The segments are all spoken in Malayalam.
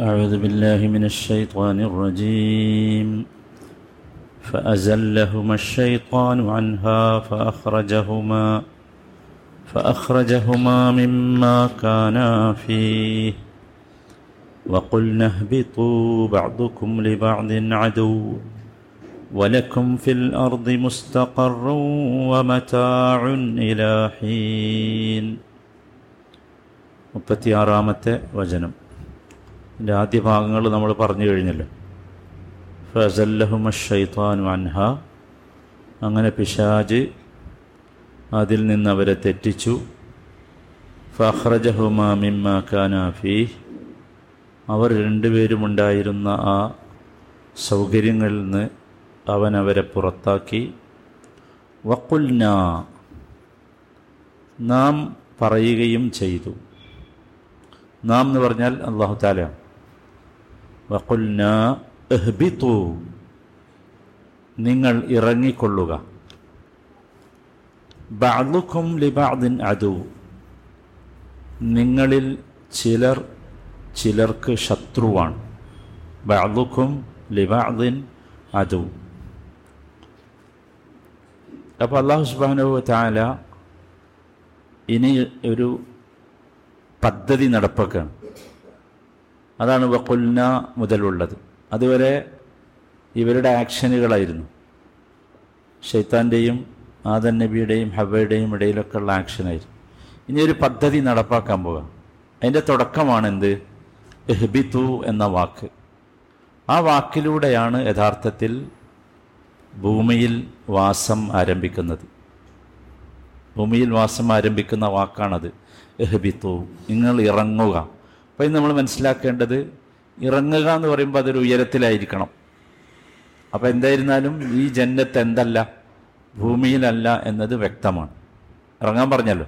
أعوذ بالله من الشيطان الرجيم فأزلهما الشيطان عنها فأخرجهما فأخرجهما مما كانا فيه وقلنا اهبطوا بعضكم لبعض عدو ولكم في الأرض مستقر ومتاع إلى حين മുപ്പത്തിയാറാമത്തെ വചനം ഇതിന്റെ ആദ്യ ഭാഗങ്ങൾ നമ്മൾ പറഞ്ഞു കഴിഞ്ഞല്ലോ. ഫസല്ലഹുമ ഷൈത്താനു അൻഹ. അങ്ങനെ പിശാജ് അതിൽ നിന്ന് അവരെ തെറ്റിച്ചു. ഫഹ്റജഹുമ മിമ്മ കാനാഫി അവർ രണ്ടുപേരുമുണ്ടായിരുന്ന ആ സൗകര്യങ്ങളിൽ നിന്ന് അവൻ അവരെ പുറത്താക്കി. വക്കുൽന നാം പറയുകയും ചെയ്തു. നാം എന്ന് പറഞ്ഞാൽ അള്ളാഹു താല വക്കുൽന എഹ്ബിത്തു നിങ്ങൾ ഇറങ്ങിക്കൊള്ളുക. ബാദുഖും ലിബാദിൻ അതു നിങ്ങളിൽ ചിലർ ചിലർക്ക് ശത്രുവാണ്. ബാദുഖും ലിബാദിൻ അതു അപ്പോൾ അള്ളാഹു സുബാനു താല ഇനി ഒരു പദ്ധതി നടപ്പാക്കുകയാണ് അതാണ് വക്കുൽന മുതലുള്ളത്. അതുവരെ ഇവരുടെ ആക്ഷനുകളായിരുന്നു. ഷെയ്ത്താന്റെയും ആദൻ നബിയുടെയും ഹവയുടെയും ഇടയിലൊക്കെ ഉള്ള ആക്ഷനായിരുന്നു. ഇനി ഒരു പദ്ധതി നടപ്പാക്കാൻ പോവുക അതിന്റെ തുടക്കമാണ് എന്ത് എഹ്ബിത്തു എന്ന വാക്ക്. ആ വാക്കിലൂടെയാണ് യഥാർത്ഥത്തിൽ ഭൂമിയിൽ വാസം ആരംഭിക്കുന്നത്. ഭൂമിയിൽ വാസം ആരംഭിക്കുന്ന വാക്കാണത്. എഹ്ബിത്തു നിങ്ങൾ ഇറങ്ങുക. അപ്പം ഇത് നമ്മൾ മനസ്സിലാക്കേണ്ടത് ഇറങ്ങുക എന്ന് പറയുമ്പോൾ അതൊരു ഉയരത്തിലായിരിക്കണം. അപ്പം എന്തായിരുന്നാലും ഈ ജന്നത്ത് എന്തല്ല ഭൂമിയിലല്ല എന്നത് വ്യക്തമാണ്. ഇറങ്ങാൻ പറഞ്ഞല്ലോ.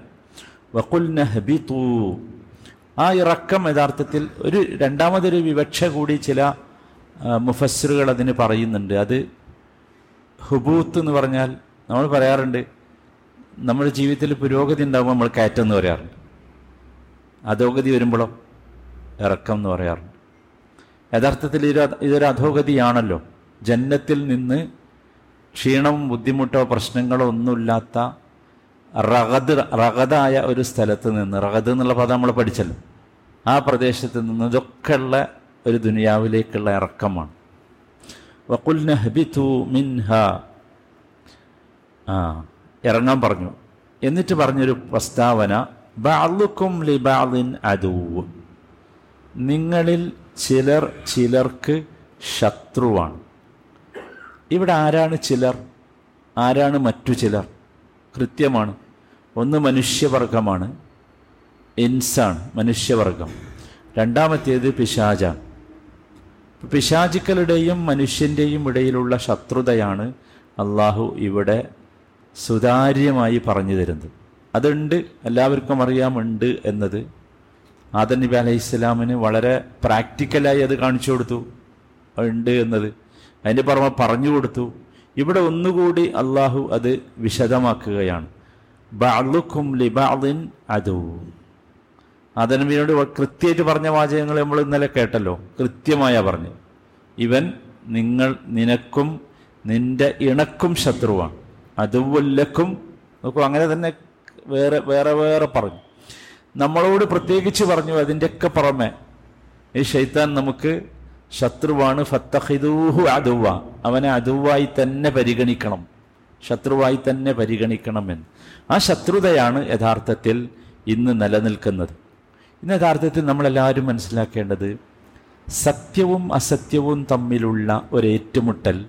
വക്കുൽ നഹബിത്തു ആ ഇറക്കം യഥാർത്ഥത്തിൽ ഒരു രണ്ടാമതൊരു വിവക്ഷ കൂടി ചില മുഫസ്സിറുകൾ അതിന് പറയുന്നുണ്ട്. അത് ഹുബൂത്ത് എന്ന് പറഞ്ഞാൽ നമ്മൾ പറയാറുണ്ട് നമ്മുടെ ജീവിതത്തിൽ പുരോഗതി ഉണ്ടാകുമ്പോൾ നമ്മൾ കയറ്റം എന്ന് പറയാറുണ്ട്. അധോഗതി വരുമ്പോഴോ? ഇറക്കം എന്ന് പറയാറുണ്ട്. യഥാർത്ഥത്തിൽ ഇത് ഇതൊരു അധോഗതിയാണല്ലോ. ജന്നത്തിൽ നിന്ന് ക്ഷീണവും ബുദ്ധിമുട്ടോ പ്രശ്നങ്ങളോ ഒന്നുമില്ലാത്ത റഗദ് റഗദായ ഒരു സ്ഥലത്ത് നിന്ന് റഗദ് എന്നുള്ള പദം നമ്മൾ പഠിച്ചല്ലോ. ആ പ്രദേശത്ത് നിന്ന് ഇതൊക്കെയുള്ള ഒരു ദുനിയാവിലേക്കുള്ള ഇറക്കമാണ്. വക്കുൽ നഹ്ബിത്തു മിൻഹ. ആ ഇറങ്ങാൻ പറഞ്ഞു. എന്നിട്ട് പറഞ്ഞൊരു പ്രസ്താവന ബാലുക്കും ലിബാലിൻ അദൂവ് നിങ്ങളിൽ ചിലർ ചിലർക്ക് ശത്രുവാണ്. ഇവിടെ ആരാണ് ചിലർ? ആരാണ് മറ്റു ചിലർ? കൃത്യമാണ്. ഒന്ന് മനുഷ്യവർഗമാണ്. ഇൻസാണ് മനുഷ്യവർഗം. രണ്ടാമത്തേത് പിശാജാണ് പിശാചുക്കളുടെയും മനുഷ്യന്റെയും ഇടയിലുള്ള ശത്രുതയാണ് അള്ളാഹു ഇവിടെ സുതാര്യമായി പറഞ്ഞു തരുന്നത്. അതുണ്ട് എല്ലാവർക്കും അറിയാമുണ്ട് എന്നത്. ആദൻ നബി അലൈഹി ഇസ്ലാമിന് വളരെ പ്രാക്ടിക്കലായി അത് കാണിച്ചു കൊടുത്തു. ഉണ്ട് എന്നത്. അതിന്റെ പുറമെ പറഞ്ഞു കൊടുത്തു. ഇവിടെ ഒന്നുകൂടി അള്ളാഹു അത് വിശദമാക്കുകയാണ്. ബാളുക്കും ലിബാലിൻ അതു ആദനബിനോട് കൃത്യമായിട്ട് പറഞ്ഞ വാചകങ്ങൾ നമ്മൾ ഇന്നലെ കേട്ടല്ലോ. കൃത്യമായ പറഞ്ഞു. ഇവൻ നിങ്ങൾ നിനക്കും നിന്റെ ഇണക്കും ശത്രുവാണ്. അതുവല്ലക്കും നോക്കൂ അങ്ങനെ തന്നെ വേറെ വേറെ വേറെ പറഞ്ഞു. നമ്മളോട് പ്രത്യേകിച്ച് പറഞ്ഞു അതിന്റെയൊക്കെ പുറമെ ഈ ഷെയ്ത്താൻ നമുക്ക് ശത്രുവാണ് ഫത്തഹിദൂഹു അതുവ അവനെ അതുവായി തന്നെ പരിഗണിക്കണം ശത്രുവായി തന്നെ പരിഗണിക്കണമെന്ന് ആ ശത്രുതയാണ് യഥാർത്ഥത്തിൽ ഇന്ന് നിലനിൽക്കുന്നത്. ഇന്ന് യഥാർത്ഥത്തിൽ നമ്മളെല്ലാവരും മനസ്സിലാക്കേണ്ടത് സത്യവും അസത്യവും തമ്മിലുള്ള ഒരു ഏറ്റുമുട്ടൽ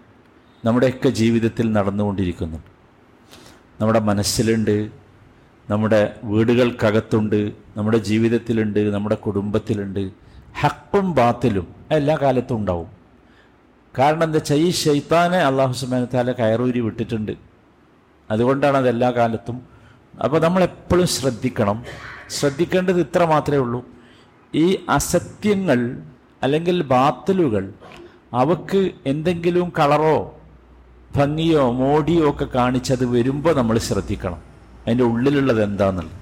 നമ്മുടെയൊക്കെ ജീവിതത്തിൽ നടന്നുകൊണ്ടിരിക്കുന്നുണ്ട് നമ്മുടെ മനസ്സിലുണ്ട് നമ്മുടെ വീടുകൾക്കകത്തുണ്ട് നമ്മുടെ ജീവിതത്തിലുണ്ട് നമ്മുടെ കുടുംബത്തിലുണ്ട്. ഹക്കും ബാത്തിലും എല്ലാ കാലത്തും ഉണ്ടാവും. കാരണം എന്താ വെച്ചാൽ ഈ ഷെയ്ത്താനെ അള്ളാഹു സുബാനത്താല കയറൂരി വിട്ടിട്ടുണ്ട്. അതുകൊണ്ടാണ് അത് എല്ലാ കാലത്തും. അപ്പോൾ നമ്മൾ എപ്പോഴും ശ്രദ്ധിക്കണം. ശ്രദ്ധിക്കേണ്ടത് ഇത്ര മാത്രമേ ഉള്ളൂ. ഈ അസത്യങ്ങൾ അല്ലെങ്കിൽ ബാത്തലുകൾ അവക്ക് എന്തെങ്കിലും കളറോ ഭംഗിയോ മോടിയോ ഒക്കെ കാണിച്ചത് വരുമ്പോൾ നമ്മൾ ശ്രദ്ധിക്കണം. അതിന്റെ ഉള്ളിലുള്ളത് എന്താണെന്നുള്ളത്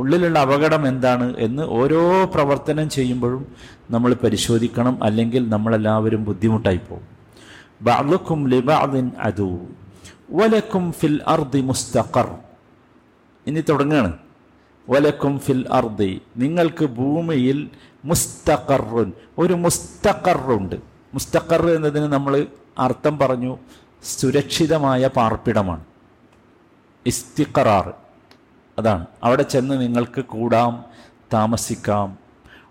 ഉള്ളിലുള്ള അപകടം എന്താണ് എന്ന് ഓരോ പ്രവർത്തനം ചെയ്യുമ്പോഴും നമ്മൾ പരിശോധിക്കണം അല്ലെങ്കിൽ നമ്മളെല്ലാവരും ബുദ്ധിമുട്ടായി പോകും ലിബഅദിൻ അദു വലക്കും ഫിൽ അർദി മുസ്തഖർ. ഇനി തുടങ്ങുകയാണ് വലക്കും ഫിൽ അർദി നിങ്ങൾക്ക് ഭൂമിയിൽ മുസ്തഖറുൻ ഒരു മുസ്തഖറുണ്ട് മുസ്തഖർ എന്നതിന് നമ്മൾ അർത്ഥം പറഞ്ഞു സുരക്ഷിതമായ പാർപ്പിടമാണ്. ഇസ്തിഖറാർ. അതാണ്. അവിടെ ചെന്ന് നിങ്ങൾക്ക് കൂടാം താമസിക്കാം.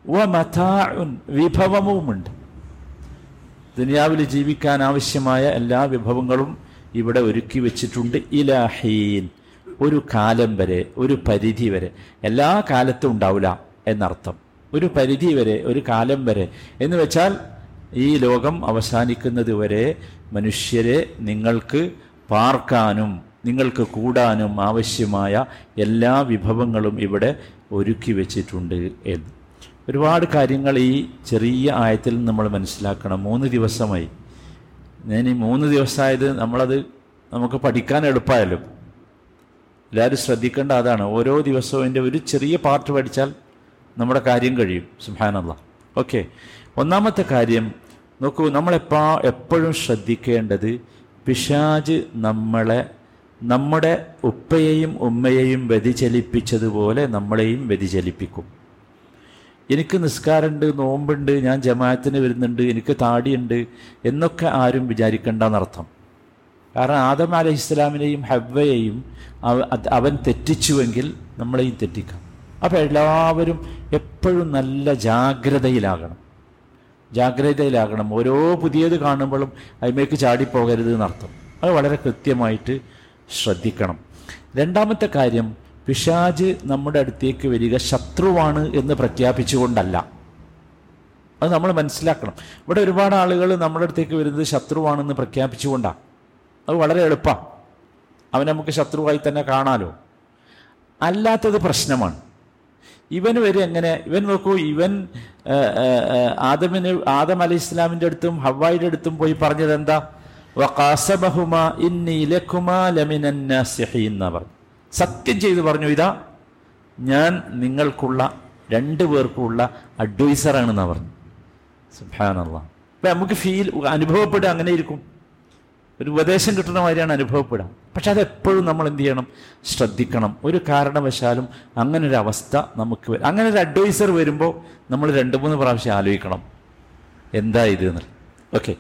വ മതാഉൻ വിഭവവുമുണ്ട്. ദുനിയാവിൽ ജീവിക്കാൻ ആവശ്യമായ എല്ലാ വിഭവങ്ങളും ഇവിടെ ഒരുക്കി വെച്ചിട്ടുണ്ട്. ഇലാഹീൻ ഒരു കാലം വരെ ഒരു പരിധി വരെ. എല്ലാ കാലത്തും ഉണ്ടാവില്ല എന്നർത്ഥം. ഒരു പരിധി വരെ ഒരു കാലം വരെ. എന്ന് വെച്ചാൽ ഈ ലോകം അവസാനിക്കുന്നത് വരെ മനുഷ്യരെ നിങ്ങൾക്ക് പാർക്കാനും നിങ്ങൾക്ക് കൂടാനും ആവശ്യമായ എല്ലാ വിഭവങ്ങളും ഇവിടെ ഒരുക്കി വെച്ചിട്ടുണ്ട് എന്ന്. ഒരുപാട് കാര്യങ്ങൾ ഈ ചെറിയ ആയത്തിൽ നമ്മൾ മനസ്സിലാക്കണം. മൂന്ന് ദിവസമായി. ഞാൻ ഈ മൂന്ന് ദിവസമായത് നമ്മളത് നമുക്ക് പഠിക്കാൻ എളുപ്പമായാലും. എല്ലാവരും ശ്രദ്ധിക്കേണ്ട അതാണ്. ഓരോ ദിവസവും എന്റെ ഒരു ചെറിയ പാർട്ട് പഠിച്ചാൽ നമ്മുടെ കാര്യം കഴിയും. സുഹാനല്ല ഓക്കെ. ഒന്നാമത്തെ കാര്യം നോക്കൂ നമ്മളെപ്പാ എപ്പോഴും ശ്രദ്ധിക്കേണ്ടത് പിശാജ് നമ്മളെ നമ്മുടെ ഉപ്പയെയും ഉമ്മയെയും വ്യതിചലിപ്പിച്ചതുപോലെ നമ്മളെയും വ്യതിചലിപ്പിക്കും. എനിക്ക് നിസ്കാരമുണ്ട് നോമ്പുണ്ട് ഞാൻ ജമാഅത്തിന് വരുന്നുണ്ട് എനിക്ക് താടിയുണ്ട് എന്നൊക്കെ ആരും വിചാരിക്കേണ്ടെന്നർത്ഥം. കാരണം ആദം അലൈഹി ഇസ്ലാമിനെയും ഹവ്വയെയും അവൻ തെറ്റിച്ചുവെങ്കിൽ നമ്മളെയും തെറ്റിക്കാം. അപ്പോൾ എല്ലാവരും എപ്പോഴും നല്ല ജാഗ്രതയിലാകണം. ജാഗ്രതയിലാകണം. ഓരോ പുതിയത് കാണുമ്പോഴും അതിമേക്ക് ചാടിപ്പോകരുത് എന്നർത്ഥം. അത് വളരെ കൃത്യമായിട്ട് ശ്രദ്ധിക്കണം. രണ്ടാമത്തെ കാര്യം പിശാജ് നമ്മുടെ അടുത്തേക്ക് വരിക ശത്രുവാണ് എന്ന് പ്രഖ്യാപിച്ചുകൊണ്ടല്ല. അത് നമ്മൾ മനസ്സിലാക്കണം. ഇവിടെ ഒരുപാട് ആളുകൾ നമ്മുടെ അടുത്തേക്ക് വരുന്നത് ശത്രുവാണെന്ന് പ്രഖ്യാപിച്ചുകൊണ്ടാണ് അത് വളരെ എളുപ്പമാണ് അവൻ നമുക്ക് ശത്രുവായി തന്നെ കാണാലോ. അല്ലാത്തത് പ്രശ്നമാണ്. ഇവൻ വരെ എങ്ങനെ ഇവൻ നോക്കൂ ഇവൻ ആദമിന് ആദം അലി ഇസ്ലാമിന്റെ അടുത്തും ഹവായിയുടെ അടുത്തും പോയി പറഞ്ഞത് എന്താ പറഞ്ഞു. സത്യം ചെയ്ത് പറഞ്ഞു ഇതാ ഞാൻ നിങ്ങൾക്കുള്ള രണ്ടു പേർക്കുള്ള അഡ്വൈസറാണെന്നാ പറഞ്ഞു. സുബാനല്ല അപ്പം നമുക്ക് ഫീൽ അനുഭവപ്പെടുക അങ്ങനെ ഇരിക്കും ഒരു ഉപദേശം കിട്ടുന്ന മാതിരിയാണ് അനുഭവപ്പെടുക. പക്ഷെ അതെപ്പോഴും നമ്മൾ എന്ത് ചെയ്യണം? ശ്രദ്ധിക്കണം. ഒരു കാരണവശാലും അങ്ങനെ ഒരു അവസ്ഥ നമുക്ക് അങ്ങനെ ഒരു അഡ്വൈസർ വരുമ്പോൾ നമ്മൾ രണ്ട് മൂന്ന് പ്രാവശ്യം ആലോചിക്കണം. എന്താ ഇത് എന്നുള്ളത് ഓക്കെ.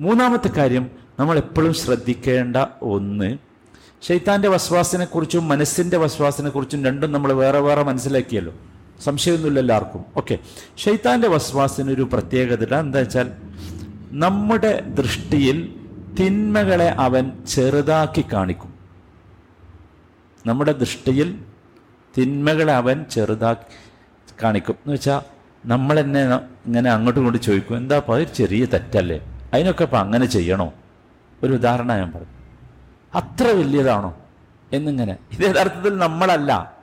മൂന്നാമത്തെ കാര്യം നമ്മൾ എപ്പോഴും ശ്രദ്ധിക്കേണ്ട ഒന്ന്. ശൈത്താന്റെ വസ്വാസിനെക്കുറിച്ചും മനസ്സിന്റെ വസ്വാസിനെ കുറിച്ചും രണ്ടും നമ്മൾ വേറെ വേറെ മനസ്സിലാക്കിയല്ലോ. സംശയമൊന്നുമില്ല എല്ലാവർക്കും. ഓക്കെ ശൈത്താന്റെ വസ്വാസിനൊരു പ്രത്യേകത എന്താ വെച്ചാൽ നമ്മുടെ ദൃഷ്ടിയിൽ തിന്മകളെ അവൻ ചെറുതാക്കി കാണിക്കും. നമ്മുടെ ദൃഷ്ടിയിൽ തിന്മകളെ അവൻ ചെറുതാക്കി കാണിക്കും. എന്ന് വെച്ചാൽ നമ്മളെന്നെ ഇങ്ങനെ അങ്ങോട്ടും ഇങ്ങോട്ട് ചോദിക്കും. എന്താ അപ്പോൾ അതൊരു ചെറിയ തെറ്റല്ലേ? അതിനൊക്കെ അപ്പം അങ്ങനെ ചെയ്യണോ? ഒരു ഉദാഹരണം ഞാൻ പറഞ്ഞു. അത്ര വലിയതാണോ? എന്നിങ്ങനെ. ഇത് യഥാർത്ഥത്തിൽ നമ്മളല്ല.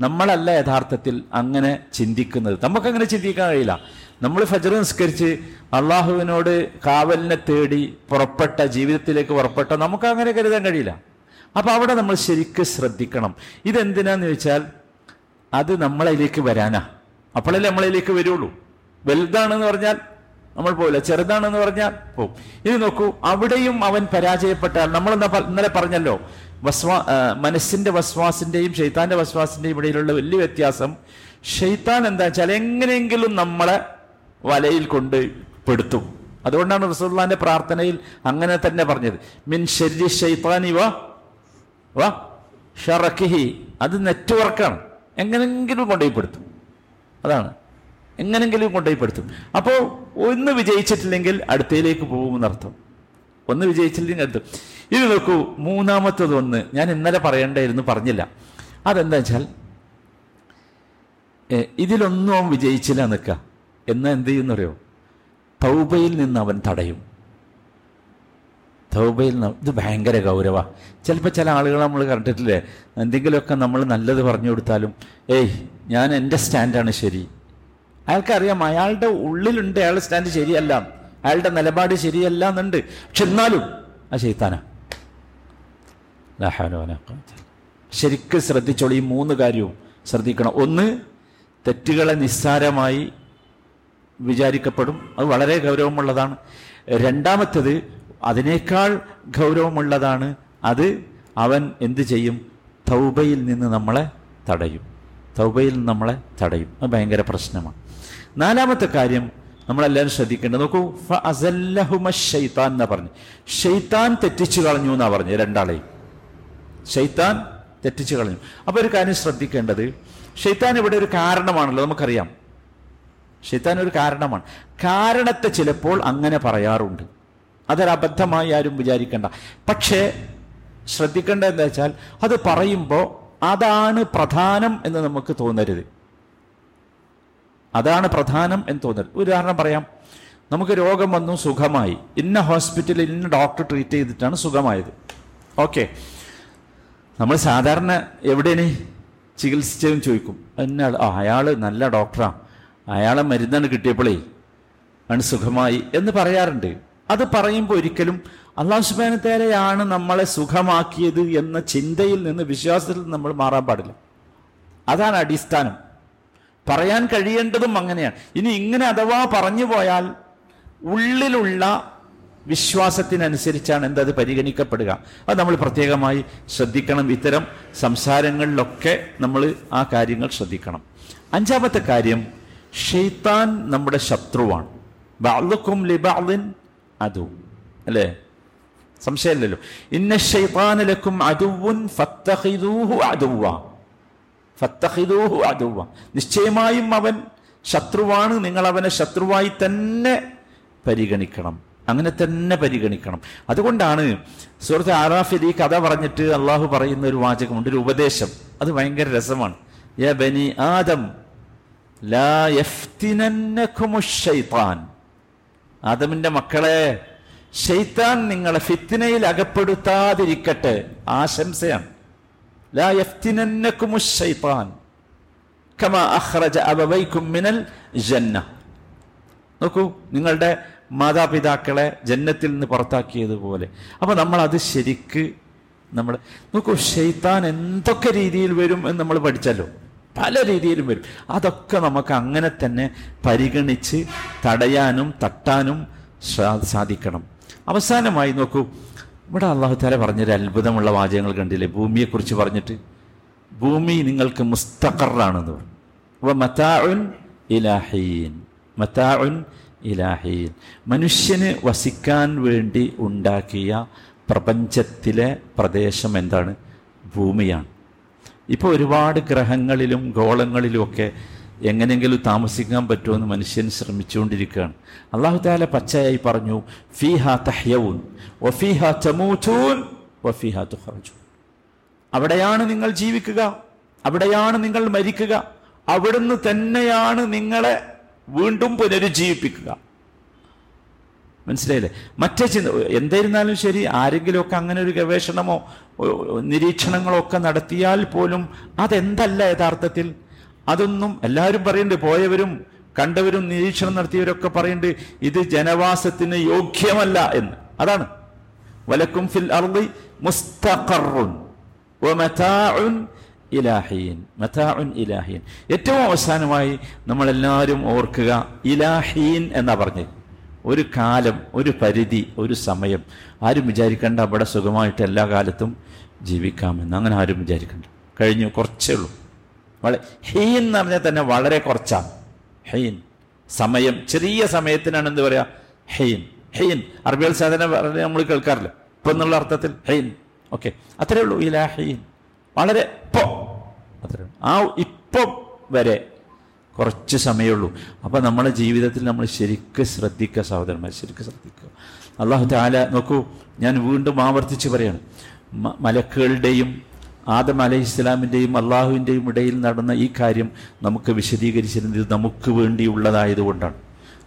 നമ്മളല്ല യഥാർത്ഥത്തിൽ അങ്ങനെ ചിന്തിക്കുന്നത്. നമുക്കങ്ങനെ ചിന്തിക്കാൻ കഴിയില്ല. നമ്മൾ ഫജർ നിസ്കരിച്ച് അള്ളാഹുവിനോട് കാവലിനെ തേടി പുറപ്പെട്ട ജീവിതത്തിലേക്ക് പുറപ്പെട്ട നമുക്ക് അങ്ങനെ കരുതാൻ കഴിയില്ല. അപ്പം അവിടെ നമ്മൾ ശരിക്കും ശ്രദ്ധിക്കണം. ഇതെന്തിനാന്ന് ചോദിച്ചാൽ അത് നമ്മളതിലേക്ക് വരാനാ. അപ്പോഴല്ലേ നമ്മളതിലേക്ക് വരുള്ളൂ. വലുതാണെന്ന് പറഞ്ഞാൽ നമ്മൾ പോവില്ല. ചെറുതാണെന്ന് പറഞ്ഞാൽ പോവും. ഇനി നോക്കൂ അവിടെയും അവൻ പരാജയപ്പെട്ടാൽ നമ്മൾ ഇന്നലെ പറഞ്ഞല്ലോ വസ്വാ മനസ്സിന്റെ വസ്വാസിന്റെയും ഷെയ്ത്താന്റെ വസ്വാസിന്റെയും ഇടയിലുള്ള വലിയ വ്യത്യാസം. ഷെയ്ത്താൻ എന്താ വെച്ചാൽ എങ്ങനെയെങ്കിലും നമ്മളെ വലയിൽ കൊണ്ട് പെടുത്തും. അതുകൊണ്ടാണ് റസൂള്ളാന്റെ പ്രാർത്ഥനയിൽ അങ്ങനെ തന്നെ പറഞ്ഞത്. മിൻ ശരി ഷെയ്ത്താനി വാ ഷറഖിഹി. അത് നെറ്റ്വർക്കാണ്. എങ്ങനെങ്കിലും കൊണ്ടുപോയി പെടുത്തും. അതാണ്. എങ്ങനെങ്കിലും കൊണ്ടുപോയി പെടുത്തും അപ്പോൾ ഒന്ന് വിജയിച്ചിട്ടില്ലെങ്കിൽ അടുത്തയിലേക്ക് പോകുമെന്നർത്ഥം. ഒന്ന് വിജയിച്ചില്ലെങ്കിൽ അടുത്ത്. ഇത് നോക്കൂ മൂന്നാമത്തത് ഒന്ന് ഞാൻ ഇന്നലെ പറയണ്ടായിരുന്നു പറഞ്ഞില്ല. അതെന്താ വെച്ചാൽ ഇതിലൊന്നും അവൻ വിജയിച്ചില്ല നിൽക്കുക എന്നാൽ എന്ത് ചെയ്യുന്നറിയോ? തൗബയിൽ നിന്ന് അവൻ തടയും. തൗബയിൽ ഇത് ഭയങ്കര ഗൗരവ. ചിലപ്പോൾ ചില ആളുകൾ നമ്മൾ കണ്ടിട്ടില്ലേ? എന്തെങ്കിലുമൊക്കെ നമ്മൾ നല്ലത് പറഞ്ഞു കൊടുത്താലും ഏയ് ഞാൻ എന്റെ സ്റ്റാൻഡാണ് ശരി. അയാൾക്കറിയാം അയാളുടെ ഉള്ളിലുണ്ട് അയാളുടെ സ്റ്റാൻഡ് ശരിയല്ല. അയാളുടെ നിലപാട് ശരിയല്ല എന്നുണ്ട്. പക്ഷെ എന്നാലും ആ ചെയ്താനാ ശരിക്കും ശ്രദ്ധിച്ചോളൂ ഈ മൂന്ന് കാര്യവും. ശ്രദ്ധിക്കണം. ഒന്ന് തെറ്റുകളെ നിസ്സാരമായി വിചാരിക്കപ്പെടും. അത് വളരെ ഗൗരവമുള്ളതാണ്. രണ്ടാമത്തത് അതിനേക്കാൾ ഗൗരവമുള്ളതാണ് അത് അവൻ എന്ത് ചെയ്യും? തൗബയിൽ നിന്ന് നമ്മളെ തടയും. തൗബയിൽ നിന്ന് നമ്മളെ തടയും. അത് ഭയങ്കര പ്രശ്നമാണ്. നാലാമത്തെ കാര്യം നമ്മളെല്ലാവരും ശ്രദ്ധിക്കേണ്ടത് നോക്കൂ ഷെയ്ത്താൻ എന്നാ പറഞ്ഞു. ഷെയ്ത്താൻ തെറ്റിച്ചു കളഞ്ഞു എന്നാ പറഞ്ഞു രണ്ടാളെയും. ഷെയ്ത്താൻ തെറ്റിച്ചു കളഞ്ഞു. അപ്പൊ ഒരു കാര്യം ശ്രദ്ധിക്കേണ്ടത് ഷെയ്ത്താൻ ഇവിടെ ഒരു കാരണമാണല്ലോ നമുക്കറിയാം. ഷെയ്ത്താൻ ഒരു കാരണമാണ്. കാരണത്തെ ചിലപ്പോൾ അങ്ങനെ പറയാറുണ്ട്. അതൊരബദ്ധമായി ആരും വിചാരിക്കേണ്ട. പക്ഷേ ശ്രദ്ധിക്കേണ്ടതെന്ന് എന്താ വെച്ചാൽ അത് പറയുമ്പോൾ അതാണ് പ്രധാനം എന്ന് നമുക്ക് തോന്നരുത്. അതാണ് പ്രധാനം എന്ന് തോന്നരുത് ഉദാഹരണം പറയാം. നമുക്ക് രോഗം വന്നു സുഖമായി. ഇന്ന ഹോസ്പിറ്റലിൽ ഇന്ന ഡോക്ടർ ട്രീറ്റ് ചെയ്തിട്ടാണ് സുഖമായത്. ഓക്കെ. നമ്മൾ സാധാരണ എവിടെയാണ് ചികിത്സിച്ചതെന്ന് ചോദിക്കും. എന്നാൽ ആ അയാൾ നല്ല ഡോക്ടറാണ് അയാളെ മരുന്നാണ് കിട്ടിയപ്പോഴേ ആണ് സുഖമായി എന്ന് പറയാറുണ്ട്. അത് പറയുമ്പോൾ ഒരിക്കലും അള്ളാഹു സുബാനത്തേരെയാണ് നമ്മളെ സുഖമാക്കിയത് എന്ന ചിന്തയിൽ നിന്ന് വിശ്വാസത്തിൽ നമ്മൾ മാറാൻ പാടില്ല. അതാണ് അടിസ്ഥാനം. പറയാൻ കഴിയേണ്ടതും അങ്ങനെയാണ്. ഇനി ഇങ്ങനെ അഥവാ പറഞ്ഞു പോയാൽ ഉള്ളിലുള്ള വിശ്വാസത്തിനനുസരിച്ചാണ് എന്തത് പരിഗണിക്കപ്പെടുക. അത് നമ്മൾ പ്രത്യേകമായി ശ്രദ്ധിക്കണം. ഇത്തരം സംസാരങ്ങളിലൊക്കെ നമ്മൾ ആ കാര്യങ്ങൾ ശ്രദ്ധിക്കണം. അഞ്ചാമത്തെ കാര്യം ഷെയ്ത്താൻ നമ്മുടെ ശത്രുവാണ്. ബാളുക്കും ലിബാളിൻ അതു അല്ലേ? സംശയമില്ലല്ലോ. ഇന്ന ഷെയ്ത്താനിലക്കും അതുവും ഫത്തഹിദൂഹു അതുവ ഫത്തഹിദൂഹു അതുവ നിശ്ചയമായും അവൻ ശത്രുവാണ്. നിങ്ങൾ അവനെ ശത്രുവായി തന്നെ പരിഗണിക്കണം. അങ്ങനെ തന്നെ പരിഗണിക്കണം. അതുകൊണ്ടാണ് സുഹൃത്ത് ആറാഫിൽ ഈ കഥ പറഞ്ഞിട്ട് അള്ളാഹു പറയുന്ന ഒരു വാചകമുണ്ട് ഒരു ഉപദേശം. അത് ഭയങ്കര രസമാണ്. ബനി ആദം ആദമിന്റെ മക്കളെ ഷെയ്ത്താൻ നിങ്ങളെ ഫിത്തിനയിൽ അകപ്പെടുത്താതിരിക്കട്ടെ. ആശംസയാണ്. ലാ യഫ്തിനന്നകുമുശ് ശൈത്താൻ കമാ അഖ്റജ അബവൈക്കും മിനൽ ജന്ന നോക്കൂ നിങ്ങളുടെ മാതാപിതാക്കളെ ജന്നത്തിൽ നിന്ന് പുറത്താക്കിയതുപോലെ അപ്പോൾ നമ്മൾ അത് ശരിക്ക് നമ്മൾ നോക്കൂ ഷെയ്ത്താൻ എന്തൊക്കെ രീതിയിൽ വരും എന്ന് നമ്മൾ പഠിച്ചല്ലോ. പല രീതിയിലും വരും. അതൊക്കെ നമുക്ക് അങ്ങനെ തന്നെ പരിഗണിച്ച് തടയാനും തട്ടാനും സാധിക്കണം. അവസാനമായി നോക്കൂ ഇവിടെ അള്ളാഹു താല പറഞ്ഞൊരു അത്ഭുതമുള്ള വാചകങ്ങൾ കണ്ടില്ലേ? ഭൂമിയെക്കുറിച്ച് പറഞ്ഞിട്ട്. ഭൂമി നിങ്ങൾക്ക് മുസ്തഖറാണെന്ന് പറഞ്ഞു. വ മതാഉൻ ഇലാഹീൻ മതാഉൻ ഇലാഹീൻ മനുഷ്യന് വസിക്കാൻ വേണ്ടി ഉണ്ടാക്കിയ പ്രപഞ്ചത്തിലെ പ്രദേശം എന്താണ്? ഭൂമിയാണ്. ഇപ്പോൾ ഒരുപാട് ഗ്രഹങ്ങളിലും ഗോളങ്ങളിലും ഒക്കെ എങ്ങനെയെങ്കിലും താമസിക്കാൻ പറ്റുമെന്ന് മനുഷ്യൻ ശ്രമിച്ചുകൊണ്ടിരിക്കുകയാണ്. അള്ളാഹു താല പച്ചയായി പറഞ്ഞു അവിടെയാണ് നിങ്ങൾ ജീവിക്കുക അവിടെയാണ് നിങ്ങൾ മരിക്കുക അവിടുന്ന് തന്നെയാണ് നിങ്ങളെ വീണ്ടും പുനരുജ്ജീവിപ്പിക്കുക. മനസ്സിലായില്ലേ? മറ്റേ ചിന്ത എന്തായിരുന്നാലും ശരി ആരെങ്കിലുമൊക്കെ അങ്ങനെ ഒരു ഗവേഷണമോ നിരീക്ഷണങ്ങളോ ഒക്കെ നടത്തിയാൽ പോലും അതെന്തല്ല യഥാർത്ഥത്തിൽ? അതൊന്നും എല്ലാവരും പറയുന്നുണ്ട്. പോയവരും കണ്ടവരും നിരീക്ഷണം നടത്തിയവരൊക്കെ പറയുന്നുണ്ട് ഇത് ജനവാസത്തിന് യോഗ്യമല്ല എന്ന്. അതാണ്. വലക്കും ഫിൽ മുസ്തഖറുൻ വമതാഉൻ മതാഉൻ ഏറ്റവും അവസാനമായി നമ്മളെല്ലാവരും ഓർക്കുക ഇലാഹീൻ എന്നാ പറഞ്ഞത് ഒരു കാലം ഒരു പരിധി ഒരു സമയം. ആരും വിചാരിക്കേണ്ട അവിടെ സുഖമായിട്ട് എല്ലാ കാലത്തും ജീവിക്കാമെന്ന്. അങ്ങനെ ആരും വിചാരിക്കണ്ട. കഴിഞ്ഞു കുറച്ചേ ഉള്ളൂ. വളരെ ഹീൻ എന്ന് പറഞ്ഞാൽ തന്നെ വളരെ കുറച്ചാണ്. ഹെയ്ൻ സമയം ചെറിയ സമയത്തിനാണ് എന്ത് പറയാ? ഹെയ്ൻ ഹെയ്ൻ അറബികൾ സാധനം പറഞ്ഞ് നമ്മൾ കേൾക്കാറില്ല? ഇപ്പൊ എന്നുള്ള അർത്ഥത്തിൽ ഹെയ്ൻ ഓക്കെ. അത്രേ ഉള്ളൂ. ഇലാ ഹെയ്ൻ വളരെ ഇപ്പോ. അത്രേ ഉള്ളൂ. ആ ഇപ്പം വരെ കുറച്ച് സമയമുള്ളൂ അപ്പൊ നമ്മുടെ ജീവിതത്തിൽ നമ്മൾ ശരിക്കും ശ്രദ്ധിക്കുക സഹോദരന്മാർ ശരിക്കും ശ്രദ്ധിക്കുക. അള്ളാഹു താല നോക്കൂ ഞാൻ വീണ്ടും ആവർത്തിച്ച് പറയാണ്. മലക്കുകളുടെയും ആദം അലൈഹി ഇസ്ലാമിന്റെയും അള്ളാഹുവിന്റെയും ഇടയിൽ നടന്ന ഈ കാര്യം നമുക്ക് വിശദീകരിച്ചിരുന്നത് നമുക്ക് വേണ്ടിയുള്ളതായതുകൊണ്ടാണ്.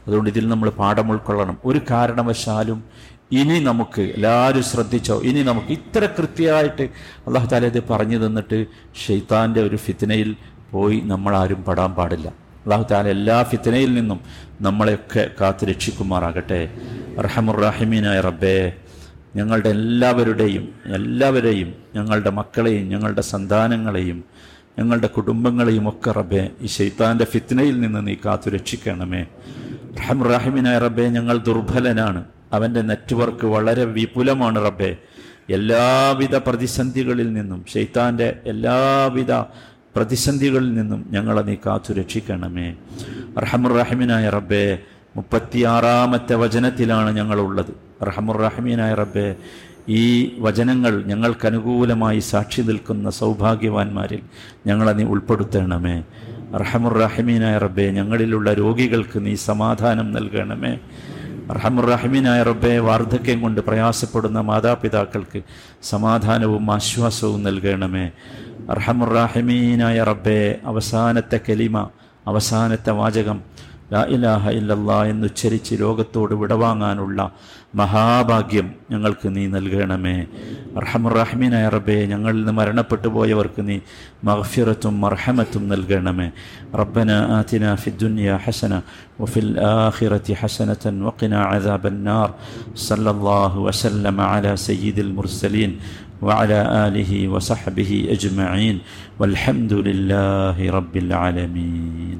അതുകൊണ്ട് ഇതിൽ നമ്മൾ പാഠം ഉൾക്കൊള്ളണം. ഒരു കാരണവശാലും ഇനി നമുക്ക് എല്ലാവരും ശ്രദ്ധിച്ചോ ഇനി നമുക്ക് ഇത്ര കൃത്യമായിട്ട് അള്ളാഹു താല ഇത് പറഞ്ഞു തന്നിട്ട് ഷെയ്ത്താന്റെ ഒരു ഫിത്തനയിൽ പോയി നമ്മളാരും പെടാൻ പാടില്ല. അള്ളാഹു താല എല്ലാ ഫിത്തനയിൽ നിന്നും നമ്മളെയൊക്കെ കാത്തു രക്ഷിക്കുമാറാകട്ടെ റഹമുറാഹിമീനായ റബ്ബേ. ഞങ്ങളുടെ എല്ലാവരുടെയും എല്ലാവരെയും ഞങ്ങളുടെ മക്കളെയും ഞങ്ങളുടെ സന്താനങ്ങളെയും ഞങ്ങളുടെ കുടുംബങ്ങളെയും ഒക്കെ റബ്ബെ ഈ ശൈത്താന്റെ ഫിത്നയിൽ നിന്ന് നീ കാത്തു രക്ഷിക്കണമേ. റഹമുറാഹിമിനായ റബ്ബെ ഞങ്ങൾ ദുർബലനാണ്. അവന്റെ നെറ്റ്വർക്ക് വളരെ വിപുലമാണ് റബ്ബെ. എല്ലാവിധ പ്രതിസന്ധികളിൽ നിന്നും ഷെയ്ത്താന്റെ എല്ലാവിധ പ്രതിസന്ധികളിൽ നിന്നും ഞങ്ങളെ നീ കാത്തു രക്ഷിക്കണമേ. റഹമുറഹിമിനായ റബ്ബെ മുപ്പത്തിയാറാമത്തെ വചനത്തിലാണ് ഞങ്ങളുള്ളത്. റഹമുറഹമീനായ റബ്ബെ ഈ വചനങ്ങൾ ഞങ്ങൾക്ക് അനുകൂലമായി സാക്ഷി നിൽക്കുന്ന സൗഭാഗ്യവാന്മാരിൽ ഞങ്ങളെ നീ ഉൾപ്പെടുത്തണമേ. റഹമുറഹമീനായ റബ്ബെ ഞങ്ങളിലുള്ള രോഗികൾക്ക് നീ സമാധാനം നൽകണമേ. റഹമുറഹമീനായ റബ്ബെ വാർദ്ധക്യം കൊണ്ട് പ്രയാസപ്പെടുന്ന മാതാപിതാക്കൾക്ക് സമാധാനവും ആശ്വാസവും നൽകണമേ. റഹമുറഹമീനായ റബ്ബെ അവസാനത്തെ കലിമ അവസാനത്തെ വാചകം ലാ ഇലാഹ ഇല്ലല്ലാ എന്നുച്ചരിച്ച് ലോകത്തോട് വിടവാങ്ങാനുള്ള മഹാഭാഗ്യം ഞങ്ങൾക്ക് നീ നൽകണമേ റഹമുറഹ്മീനായ റബ്ബെ ഞങ്ങളിൽ നിന്ന് മരണപ്പെട്ടു പോയവർക്ക് നീ മഗ്ഫിറത്തും മർഹമത്തും നൽകണമേ റബ്ബന ആതിന ഫി ദുനിയ ഹസന വഫിൽ ആഖിറതി ഹസനതൻ വഖിന അദാബൻ നാർ സല്ലല്ലാഹു വസല്ലമ അലാ സയ്യിദിൽ മുർസലീൻ وعلى آله وصحبه أجمعين والحمد لله رب العالمين